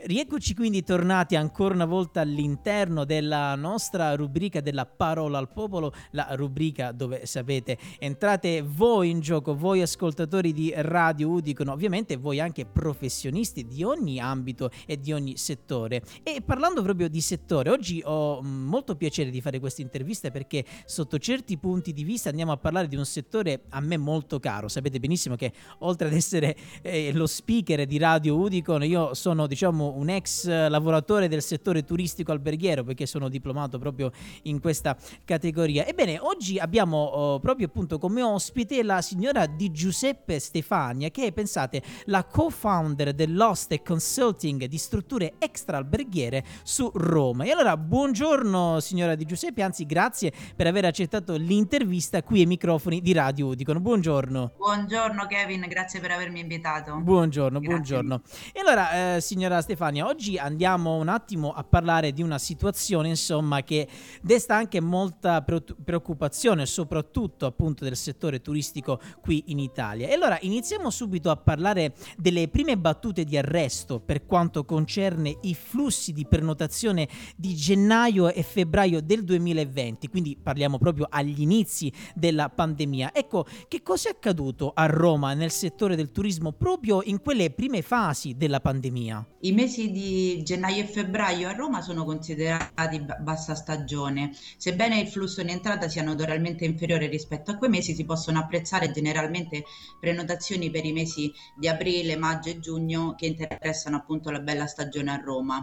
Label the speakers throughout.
Speaker 1: Rieccoci quindi tornati ancora una volta all'interno della nostra rubrica della parola al popolo, la rubrica dove sapete entrate voi in gioco, voi ascoltatori di Radio Udicon, ovviamente voi anche professionisti di ogni ambito e di ogni settore. E parlando proprio di settore, oggi ho mm, molto piacere di fare questa intervista perché sotto certi punti di vista andiamo a parlare di un settore a me molto caro. Sapete benissimo che oltre ad essere eh, lo speaker di Radio Udicon, io sono diciamo un ex lavoratore del settore turistico alberghiero perché sono diplomato proprio in questa categoria. Ebbene, oggi abbiamo oh, proprio appunto come ospite la signora Di Giuseppe Stefania che è, pensate, la co-founder dell'Host e Consulting di strutture extra alberghiere su Roma. E allora, buongiorno signora Di Giuseppe, anzi grazie per aver accettato l'intervista qui ai microfoni di Radio Udicon. Buongiorno.
Speaker 2: Buongiorno Kevin, grazie per avermi invitato.
Speaker 1: Buongiorno, grazie. buongiorno. E allora, eh, signora Stefania, Stefania, oggi andiamo un attimo a parlare di una situazione, insomma, che desta anche molta preoccupazione, soprattutto appunto del settore turistico qui in Italia. E allora iniziamo subito a parlare delle prime battute di arresto per quanto concerne i flussi di prenotazione di gennaio e febbraio del 2020, quindi parliamo proprio agli inizi della pandemia. Ecco, che cosa è accaduto a Roma nel settore del turismo proprio in quelle prime fasi della pandemia?
Speaker 2: I mesi mesi di gennaio e febbraio a Roma sono considerati bassa stagione. Sebbene il flusso in entrata sia notoriamente inferiore rispetto a quei mesi, si possono apprezzare generalmente prenotazioni per i mesi di aprile, maggio e giugno che interessano appunto la bella stagione a Roma.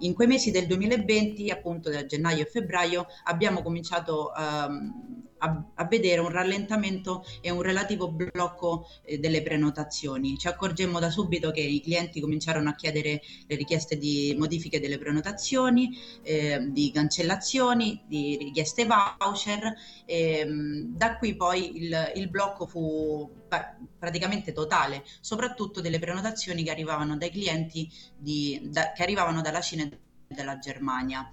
Speaker 2: In quei mesi del 2020, appunto da gennaio e febbraio, abbiamo cominciato um, a, a, vedere un rallentamento e un relativo blocco eh, delle prenotazioni. Ci accorgemmo da subito che i clienti cominciarono a chiedere le richieste di modifiche delle prenotazioni, eh, di cancellazioni, di richieste voucher. E, ehm, da qui poi il, il blocco fu praticamente totale, soprattutto delle prenotazioni che arrivavano dai clienti di, da, che arrivavano dalla Cina e dalla Germania.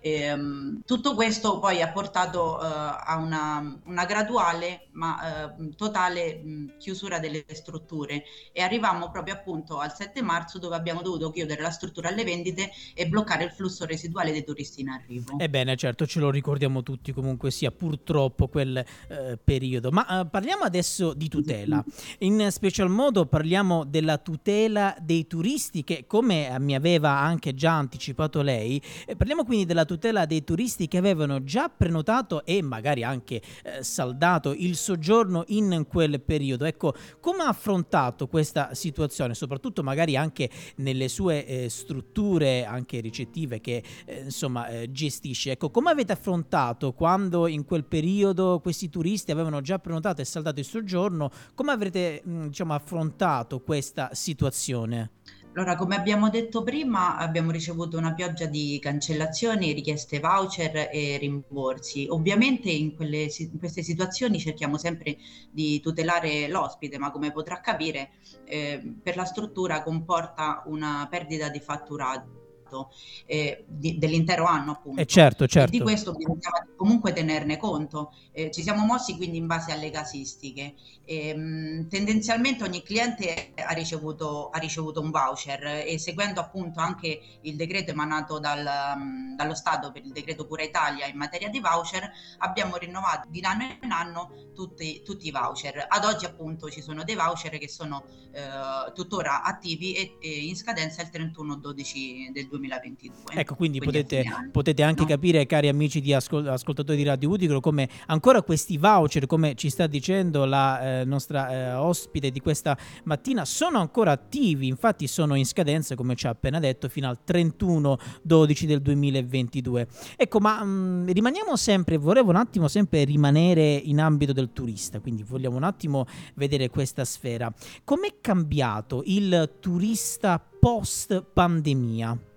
Speaker 2: Ehm, tutto questo poi ha portato uh, a una, una, graduale ma uh, totale mh, chiusura delle strutture. E arrivavamo proprio appunto al 7 marzo dove abbiamo dovuto chiudere la struttura alle vendite e bloccare il flusso residuale dei turisti in arrivo.
Speaker 1: Ebbene certo ce lo ricordiamo tutti comunque sia purtroppo quel uh, periodo. Ma parliamo adesso di tutela. In special modo parliamo della tutela dei turisti che come mi aveva anche già anticipato lei eh, parliamo quindi della tutela dei turisti che avevano già prenotato e magari anche eh, saldato il soggiorno in quel periodo. Ecco, come ha affrontato questa situazione, soprattutto magari anche nelle sue eh, strutture anche ricettive che eh, insomma eh, gestisce? Ecco, come avete affrontato quando in quel periodo questi turisti avevano già prenotato e saldato il soggiorno? Come avrete mh, diciamo affrontato questa situazione?
Speaker 2: Allora, come abbiamo detto prima, abbiamo ricevuto una pioggia di cancellazioni, richieste voucher e rimborsi. Ovviamente in, quelle, in queste situazioni cerchiamo sempre di tutelare l'ospite, ma come potrà capire, eh, per la struttura comporta una perdita di fatturato fatto eh, di, dell'intero anno appunto.
Speaker 1: Eh certo, certo.
Speaker 2: E di questo bisognava comunque tenerne conto. Eh, ci siamo mossi quindi in base alle casistiche. E, ehm, mh, tendenzialmente ogni cliente ha ricevuto, ha ricevuto, un voucher e seguendo appunto anche il decreto emanato dal, mh, dallo Stato per il decreto Cura Italia in materia di voucher abbiamo rinnovato di anno in anno tutti, tutti i voucher. Ad oggi appunto ci sono dei voucher che sono eh, tuttora attivi e, e in scadenza il 31-12 del 2020. 2022.
Speaker 1: Ecco, quindi, quindi potete, potete, anche no? capire, cari amici di ascol- ascoltatori di Radio Udicro, come ancora questi voucher, come ci sta dicendo la eh, nostra eh, ospite di questa mattina, sono ancora attivi, infatti sono in scadenza, come ci ha appena detto, fino al 31-12 del 2022. Ecco, ma mh, mm, rimaniamo sempre, volevo un attimo sempre rimanere in ambito del turista, quindi vogliamo un attimo vedere questa sfera. Com'è cambiato il turista post pandemia?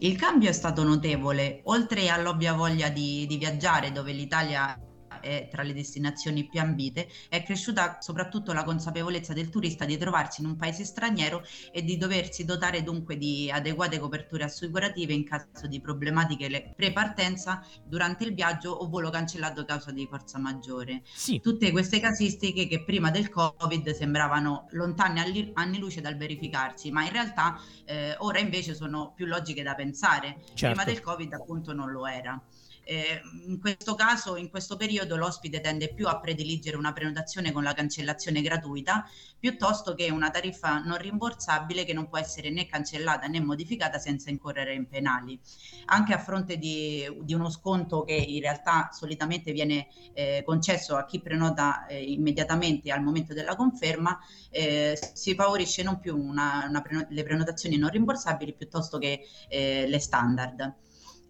Speaker 2: Il cambio è stato notevole, oltre all'ovvia voglia di, di viaggiare, dove l'Italia è tra le destinazioni più ambite, è cresciuta soprattutto la consapevolezza del turista di trovarsi in un paese straniero e di doversi dotare dunque di adeguate coperture assicurative in caso di problematiche pre-partenza, durante il viaggio o volo cancellato a causa di forza maggiore.
Speaker 1: Sì.
Speaker 2: Tutte queste casistiche che prima del Covid sembravano lontane anni luce dal verificarsi, ma in realtà eh, ora invece sono più logiche da pensare.
Speaker 1: Certo.
Speaker 2: Prima del Covid appunto non lo era. Eh, in questo caso, in questo periodo, l'ospite tende più a prediligere una prenotazione con la cancellazione gratuita piuttosto che una tariffa non rimborsabile che non può essere né cancellata né modificata senza incorrere in penali. Anche a fronte di, di uno sconto che in realtà solitamente viene eh, concesso a chi prenota eh, immediatamente al momento della conferma, eh, si favorisce non più una, una preno- le prenotazioni non rimborsabili piuttosto che eh, le standard.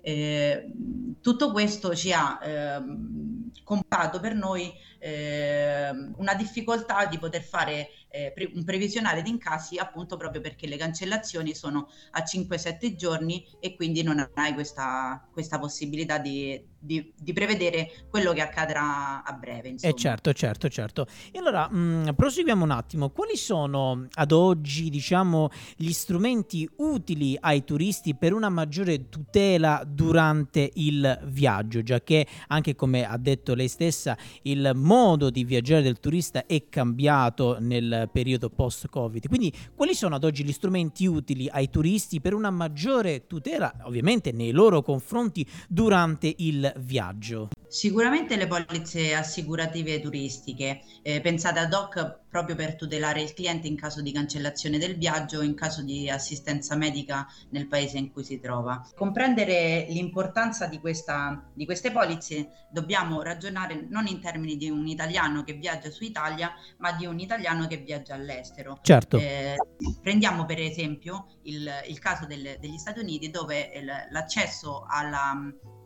Speaker 2: Eh, tutto questo ci ha eh, comprato per noi eh, una difficoltà di poter fare eh, pre- un previsionale di incassi appunto proprio perché le cancellazioni sono a 5-7 giorni e quindi non hai questa, questa possibilità di, di, di, prevedere quello che accadrà a breve.
Speaker 1: Eh certo, certo, certo. E allora mh, mm, proseguiamo un attimo. Quali sono ad oggi, diciamo, gli strumenti utili ai turisti per una maggiore tutela durante il viaggio, già che anche come ha detto lei stessa, il modo di viaggiare del turista è cambiato nel periodo post-Covid. Quindi quali sono ad oggi gli strumenti utili ai turisti per una maggiore tutela, ovviamente nei loro confronti, durante il viaggio?
Speaker 2: Sicuramente le polizze assicurative turistiche, eh, pensate ad hoc proprio per tutelare il cliente in caso di cancellazione del viaggio o in caso di assistenza medica nel paese in cui si trova. Comprendere l'importanza di, questa, di queste polizze dobbiamo ragionare non in termini di un italiano che viaggia su Italia, ma di un italiano che viaggia all'estero.
Speaker 1: Certo.
Speaker 2: Eh, prendiamo per esempio il, il caso del, degli Stati Uniti dove l'accesso alla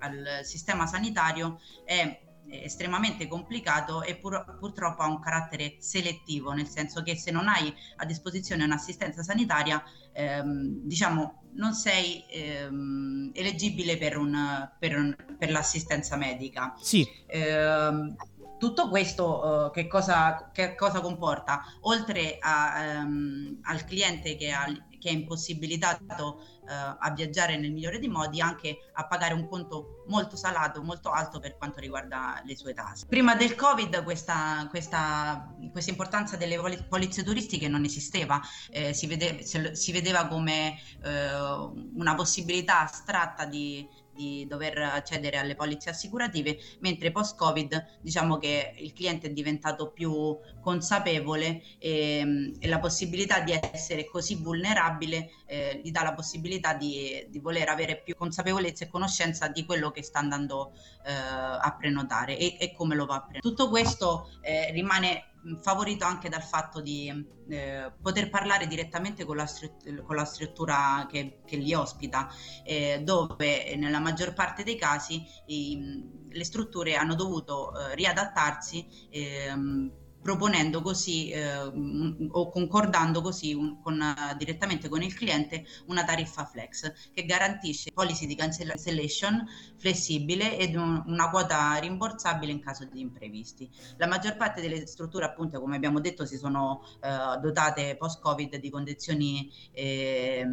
Speaker 2: al sistema sanitario è estremamente complicato e pur, purtroppo ha un carattere selettivo, nel senso che se non hai a disposizione un'assistenza sanitaria, ehm, diciamo, non sei ehm, eleggibile per, un, per, un, per, l'assistenza medica.
Speaker 1: Sì.
Speaker 2: Eh, tutto questo uh, che, cosa, che, cosa, comporta? Oltre a, um, al cliente che, ha, che è impossibilitato uh, a viaggiare nel migliore dei modi, anche a pagare un conto molto salato, molto alto per quanto riguarda le sue tasche. Prima del Covid questa, questa, questa importanza delle polizie turistiche non esisteva, eh, si, vede, si, vedeva come eh, una possibilità astratta di di dover accedere alle polizze assicurative, mentre post-Covid diciamo che il cliente è diventato più consapevole e, e la possibilità di essere così vulnerabile eh, gli dà la possibilità di, di, voler avere più consapevolezza e conoscenza di quello che sta andando eh, a prenotare e, e, come lo va a prenotare. Tutto questo eh, rimane favorito anche dal fatto di eh, poter parlare direttamente con la, stru- con la struttura che, che, li ospita, eh, dove nella maggior parte dei casi i, le strutture hanno dovuto eh, riadattarsi ehm, proponendo così eh, o concordando così un, con, uh, direttamente con il cliente una tariffa flex che garantisce policy di cancellation flessibile ed un, una quota rimborsabile in caso di imprevisti. La maggior parte delle strutture appunto come abbiamo detto si sono uh, dotate post-covid di condizioni eh,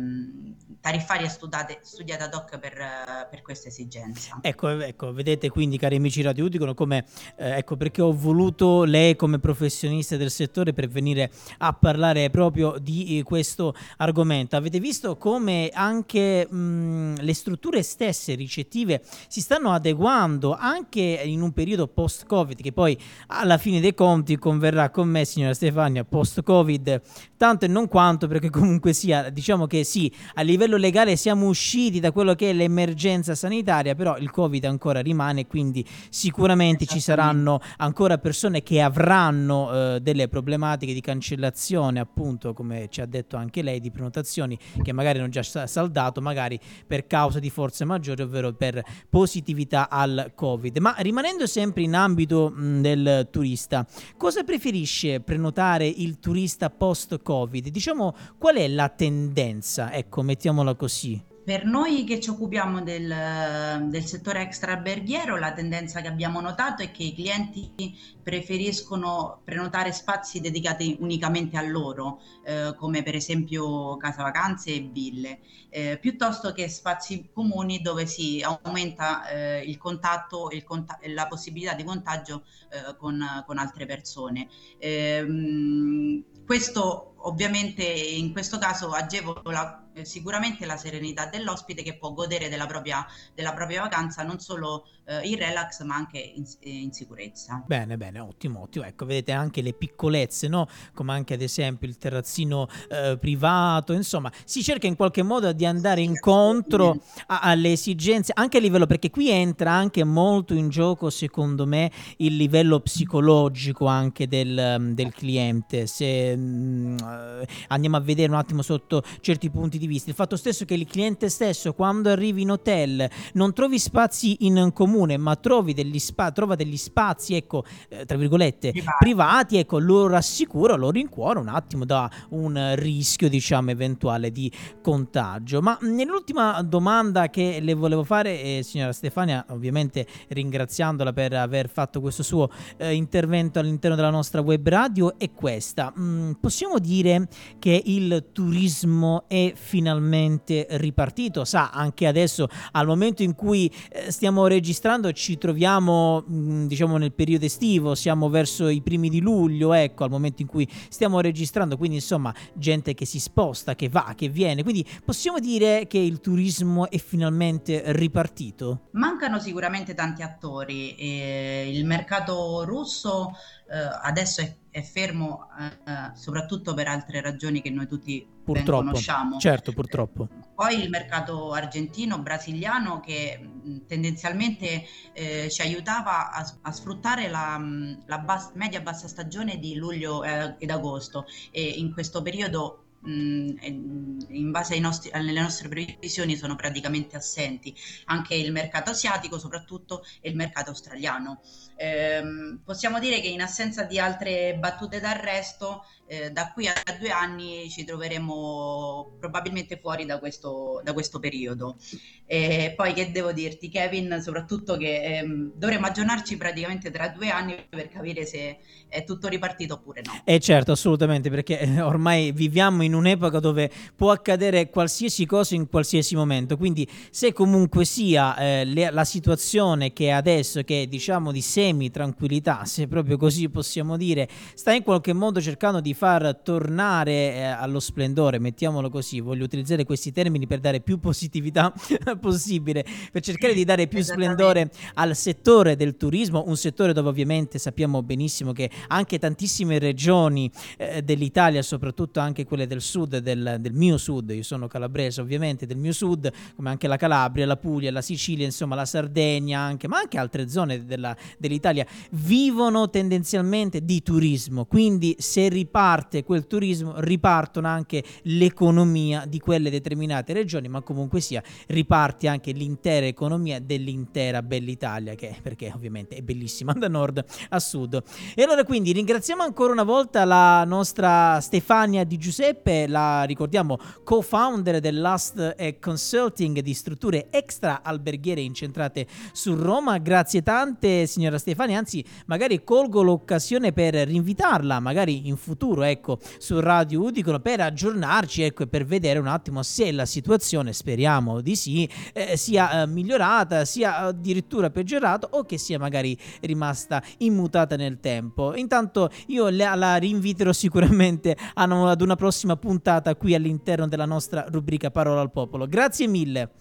Speaker 2: tariffarie studiate, studiate ad hoc per, uh, per questa esigenza.
Speaker 1: Ecco, ecco, vedete quindi cari amici Radio come eh, ecco perché ho voluto lei come professore professioniste del settore per venire a parlare proprio di eh, questo argomento. Avete visto come anche mh, le strutture stesse ricettive si stanno adeguando anche in un periodo post-Covid che poi alla fine dei conti converrà con me signora Stefania post-Covid tanto e non quanto perché comunque sia diciamo che sì a livello legale siamo usciti da quello che è l'emergenza sanitaria però il Covid ancora rimane quindi sicuramente ci saranno ancora persone che avranno hanno eh, delle problematiche di cancellazione, appunto, come ci ha detto anche lei, di prenotazioni che magari hanno già saldato, magari per causa di forze maggiori, ovvero per positività al Covid. Ma rimanendo sempre in ambito mh, del turista, cosa preferisce prenotare il turista post-Covid? Diciamo, qual è la tendenza? Ecco, mettiamola così.
Speaker 2: Per noi che ci occupiamo del, del settore extra-alberghiero, la tendenza che abbiamo notato è che i clienti preferiscono prenotare spazi dedicati unicamente a loro, eh, come per esempio casa vacanze e ville, eh, piuttosto che spazi comuni dove si aumenta eh, il contatto e la possibilità di contagio eh, con, con, altre persone. Ehm, questo ovviamente in questo caso agevola eh, sicuramente la serenità dell'ospite che può godere della propria, della propria vacanza non solo eh, in relax ma anche in, in, sicurezza.
Speaker 1: Bene, bene, ottimo, ottimo. Ecco, vedete anche le piccolezze, no? Come anche ad esempio il terrazzino eh, privato, insomma, si cerca in qualche modo di andare incontro a, alle esigenze, anche a livello, perché qui entra anche molto in gioco, secondo me, il livello psicologico anche del, del cliente. Se mh, mm, eh, andiamo a vedere un attimo sotto certi punti di vista, il fatto stesso che il cliente stesso quando arrivi in hotel non trovi spazi in comune, ma trovi degli, spa- trova degli spazi, ecco, eh, tra virgolette, privati. privati, ecco, lo rassicura, lo rincuora un attimo da un rischio, diciamo, eventuale di contagio. Ma nell'ultima domanda che le volevo fare, eh, signora Stefania, ovviamente ringraziandola per aver fatto questo suo eh, intervento all'interno della nostra web radio, è questa. Mm, possiamo dire che il turismo è finalmente ripartito. Sa, anche adesso, al momento in cui eh, stiamo registrando, ci troviamo, mm, diciamo, nel periodo estivo, siamo verso i primi di luglio, ecco, al momento in cui stiamo registrando, quindi insomma, gente che si sposta, che va, che viene. Quindi possiamo dire che il turismo è finalmente ripartito?
Speaker 2: Mancano sicuramente tanti attori. Eh, il mercato russo adesso è, è fermo eh, soprattutto per altre ragioni che noi tutti purtroppo. conosciamo.
Speaker 1: Certo, purtroppo.
Speaker 2: Poi il mercato argentino, brasiliano che tendenzialmente eh, ci aiutava a, a sfruttare la, la bas- media-bassa stagione di luglio eh, ed agosto e in questo periodo in base nostri, alle nostre previsioni sono praticamente assenti anche il mercato asiatico soprattutto e il mercato australiano. Eh, possiamo dire che in assenza di altre battute d'arresto eh, da qui a due anni ci troveremo probabilmente fuori da questo, da questo periodo. E poi che devo dirti Kevin, soprattutto che ehm, dovremo aggiornarci praticamente tra due anni per capire se è tutto ripartito oppure no.
Speaker 1: Eh certo, assolutamente, perché eh, ormai viviamo in un'epoca dove può accadere qualsiasi cosa in qualsiasi momento, quindi se comunque sia eh, le, la situazione che è adesso, che è diciamo di semi tranquillità, se proprio così possiamo dire, sta in qualche modo cercando di far tornare eh, allo splendore, mettiamolo così, voglio utilizzare questi termini per dare più positività possibile, per cercare di dare più splendore al settore del turismo, un settore dove ovviamente sappiamo benissimo che anche tantissime regioni eh, dell'Italia, soprattutto anche quelle del sud, del, del, mio sud, io sono calabrese ovviamente, del mio sud, come anche la Calabria, la Puglia, la Sicilia, insomma la Sardegna anche, ma anche altre zone della, dell'Italia, vivono tendenzialmente di turismo, quindi se riparte quel turismo, ripartono anche l'economia di quelle determinate regioni, ma comunque sia riparte anche l'intera economia dell'intera bella Italia, che perché ovviamente è bellissima da nord a sud. E allora quindi ringraziamo ancora una volta la nostra Stefania Di Giuseppe, la ricordiamo co-founder del Last Consulting di strutture extra alberghiere incentrate su Roma. Grazie tante signora Stefania, anzi magari colgo l'occasione per rinvitarla magari in futuro ecco, su Radio Udicolo per aggiornarci ecco, e per vedere un attimo se la situazione, speriamo di sì, eh, sia eh, migliorata, sia addirittura peggiorata o che sia magari rimasta immutata nel tempo. Intanto io la, la rinviterò sicuramente ad una prossima puntata qui all'interno della nostra rubrica Parola al Popolo. Grazie mille.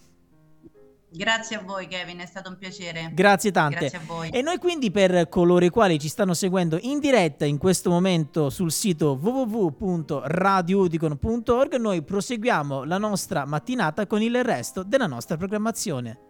Speaker 2: Grazie a voi Kevin, è stato un piacere.
Speaker 1: Grazie tante.
Speaker 2: Grazie a voi.
Speaker 1: E noi quindi per coloro i quali ci stanno seguendo in diretta in questo momento sul sito www.radioudicon.org noi proseguiamo la nostra mattinata con il resto della nostra programmazione.